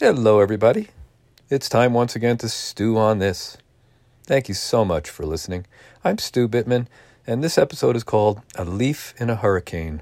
Hello, everybody. It's time once again to stew on this. Thank you so much for listening. I'm Stu Bittman, and this episode is called A Leaf in a Hurricane.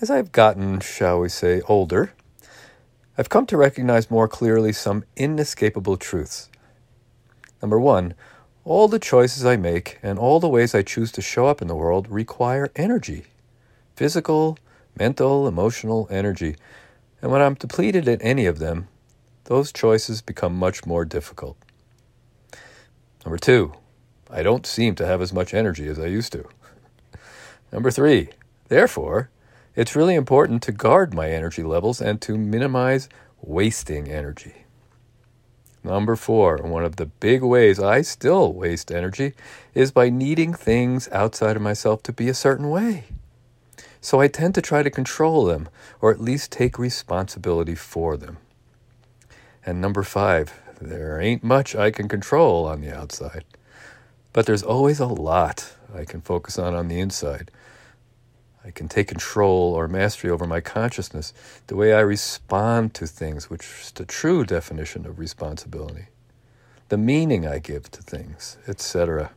As I've gotten, shall we say, older, I've come to recognize more clearly some inescapable truths. Number one, all the choices I make and all the ways I choose to show up in the world require energy physical, mental, emotional energy. And when I'm depleted in any of them, those choices become much more difficult. Number two, I don't seem to have as much energy as I used to. Number three, therefore, it's really important to guard my energy levels and to minimize wasting energy. Number four, one of the big ways I still waste energy is by needing things outside of myself to be a certain way. So I tend to try to control them, or at least take responsibility for them. And number five, there ain't much I can control on the outside, but there's always a lot I can focus on on the inside. I can take control or mastery over my consciousness, the way I respond to things, which is the true definition of responsibility, the meaning I give to things, etc.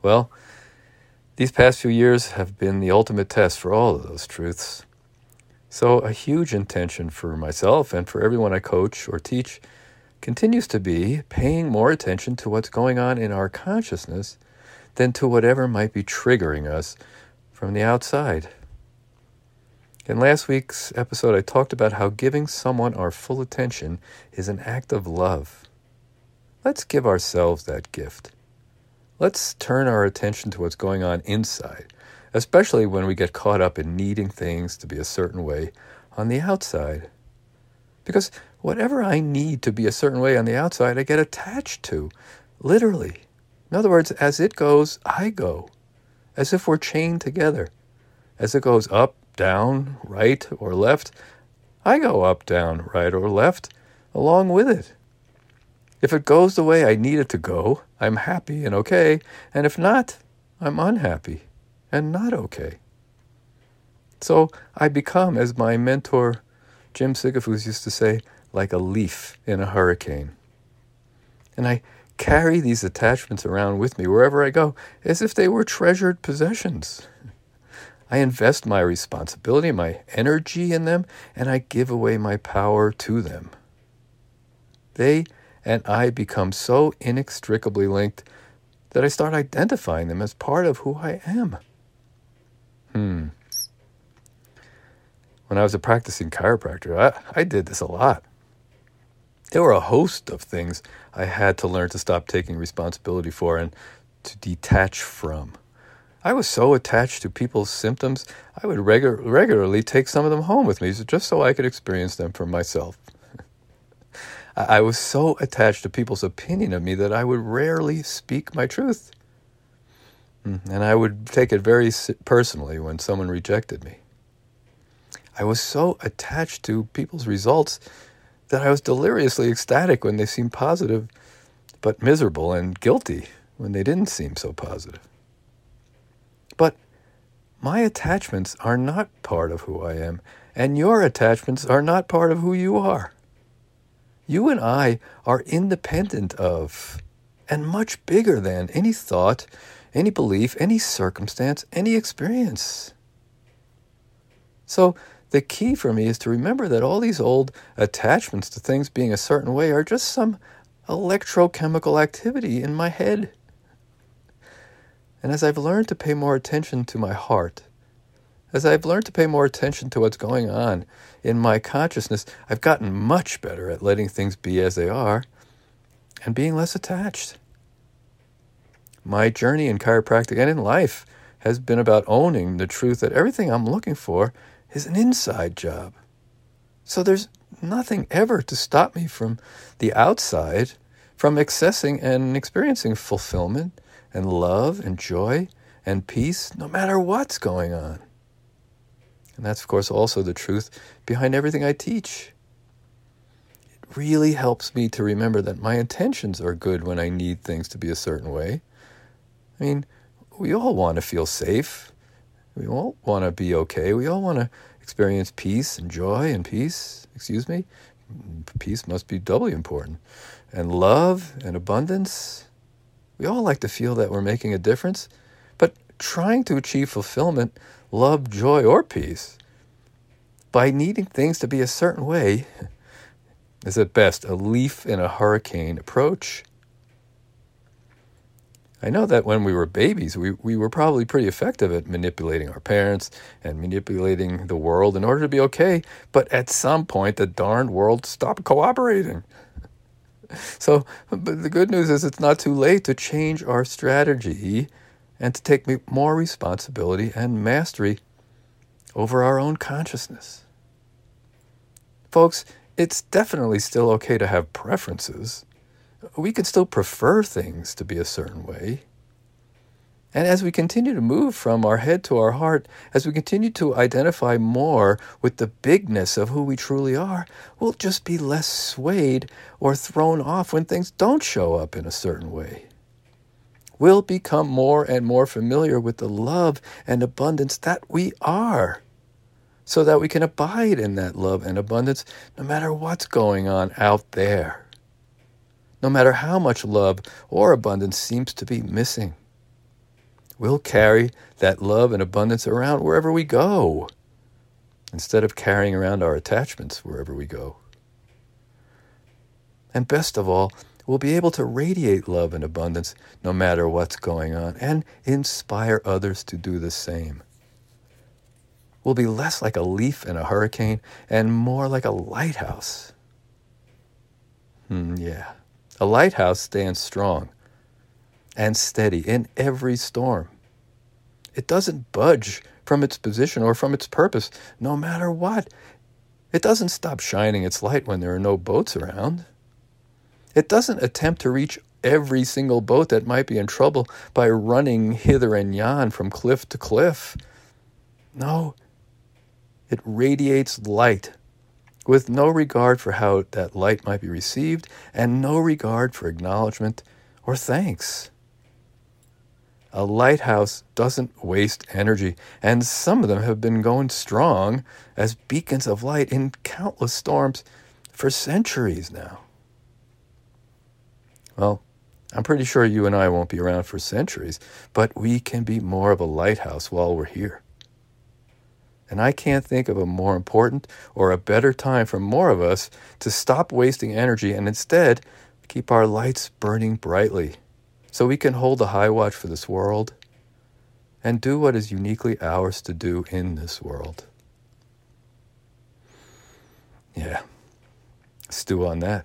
Well, these past few years have been the ultimate test for all of those truths. So, a huge intention for myself and for everyone I coach or teach continues to be paying more attention to what's going on in our consciousness than to whatever might be triggering us from the outside. In last week's episode, I talked about how giving someone our full attention is an act of love. Let's give ourselves that gift. Let's turn our attention to what's going on inside, especially when we get caught up in needing things to be a certain way on the outside. Because whatever I need to be a certain way on the outside, I get attached to, literally. In other words, as it goes, I go, as if we're chained together. As it goes up, down, right, or left, I go up, down, right, or left along with it. If it goes the way I need it to go, I'm happy and okay, and if not, I'm unhappy and not okay. So I become, as my mentor Jim Sigafoose used to say, like a leaf in a hurricane. And I carry these attachments around with me wherever I go as if they were treasured possessions. I invest my responsibility, my energy in them, and I give away my power to them. They and I become so inextricably linked that I start identifying them as part of who I am. Hmm. When I was a practicing chiropractor, I, I did this a lot. There were a host of things I had to learn to stop taking responsibility for and to detach from. I was so attached to people's symptoms, I would regu- regularly take some of them home with me just so I could experience them for myself. I was so attached to people's opinion of me that I would rarely speak my truth. Mm, and I would take it very personally when someone rejected me. I was so attached to people's results that I was deliriously ecstatic when they seemed positive, but miserable and guilty when they didn't seem so positive. But my attachments are not part of who I am, and your attachments are not part of who you are. You and I are independent of and much bigger than any thought, any belief, any circumstance, any experience. So, the key for me is to remember that all these old attachments to things being a certain way are just some electrochemical activity in my head. And as I've learned to pay more attention to my heart, as I've learned to pay more attention to what's going on in my consciousness, I've gotten much better at letting things be as they are and being less attached. My journey in chiropractic and in life has been about owning the truth that everything I'm looking for is an inside job. So there's nothing ever to stop me from the outside, from accessing and experiencing fulfillment and love and joy and peace, no matter what's going on. And that's, of course, also the truth behind everything I teach. It really helps me to remember that my intentions are good when I need things to be a certain way. I mean, we all want to feel safe. We all want to be okay. We all want to experience peace and joy and peace, excuse me, peace must be doubly important. And love and abundance, we all like to feel that we're making a difference, trying to achieve fulfillment, love, joy, or peace by needing things to be a certain way is at best a leaf in a hurricane approach I know that when we were babies, we, we were probably pretty effective at manipulating our parents and manipulating the world in order to be okay. But at some point, the darned world stopped cooperating. So, but the good news is it's not too late to change our strategy and to take more responsibility and mastery over our own consciousness. Folks, it's definitely still okay to have preferences we can still prefer things to be a certain way. And as we continue to move from our head to our heart, as we continue to identify more with the bigness of who we truly are, we'll just be less swayed or thrown off when things don't show up in a certain way. We'll become more and more familiar with the love and abundance that we are, so that we can abide in that love and abundance no matter what's going on out there no matter how much love or abundance seems to be missing. We'll carry that love and abundance around wherever we go, instead of carrying around our attachments wherever we go. And best of all, we'll be able to radiate love and abundance no matter what's going on and inspire others to do the same. We'll be less like a leaf in a hurricane and more like a lighthouse. Hmm, yeah. A lighthouse stands strong and steady in every storm. It doesn't budge from its position or from its purpose, no matter what. It doesn't stop shining its light when there are no boats around. It doesn't attempt to reach every single boat that might be in trouble by running hither and yon from cliff to cliff. No, it radiates light with no regard for how that light might be received and no regard for acknowledgement or thanks. A lighthouse doesn't waste energy, and some of them have been going strong as beacons of light in countless storms for centuries now. Well, I'm pretty sure you and I won't be around for centuries, but we can be more of a lighthouse while we're here. And I can't think of a more important or a better time for more of us to stop wasting energy and instead keep our lights burning brightly so we can hold the high watch for this world and do what is uniquely ours to do in this world. Yeah, stew on that.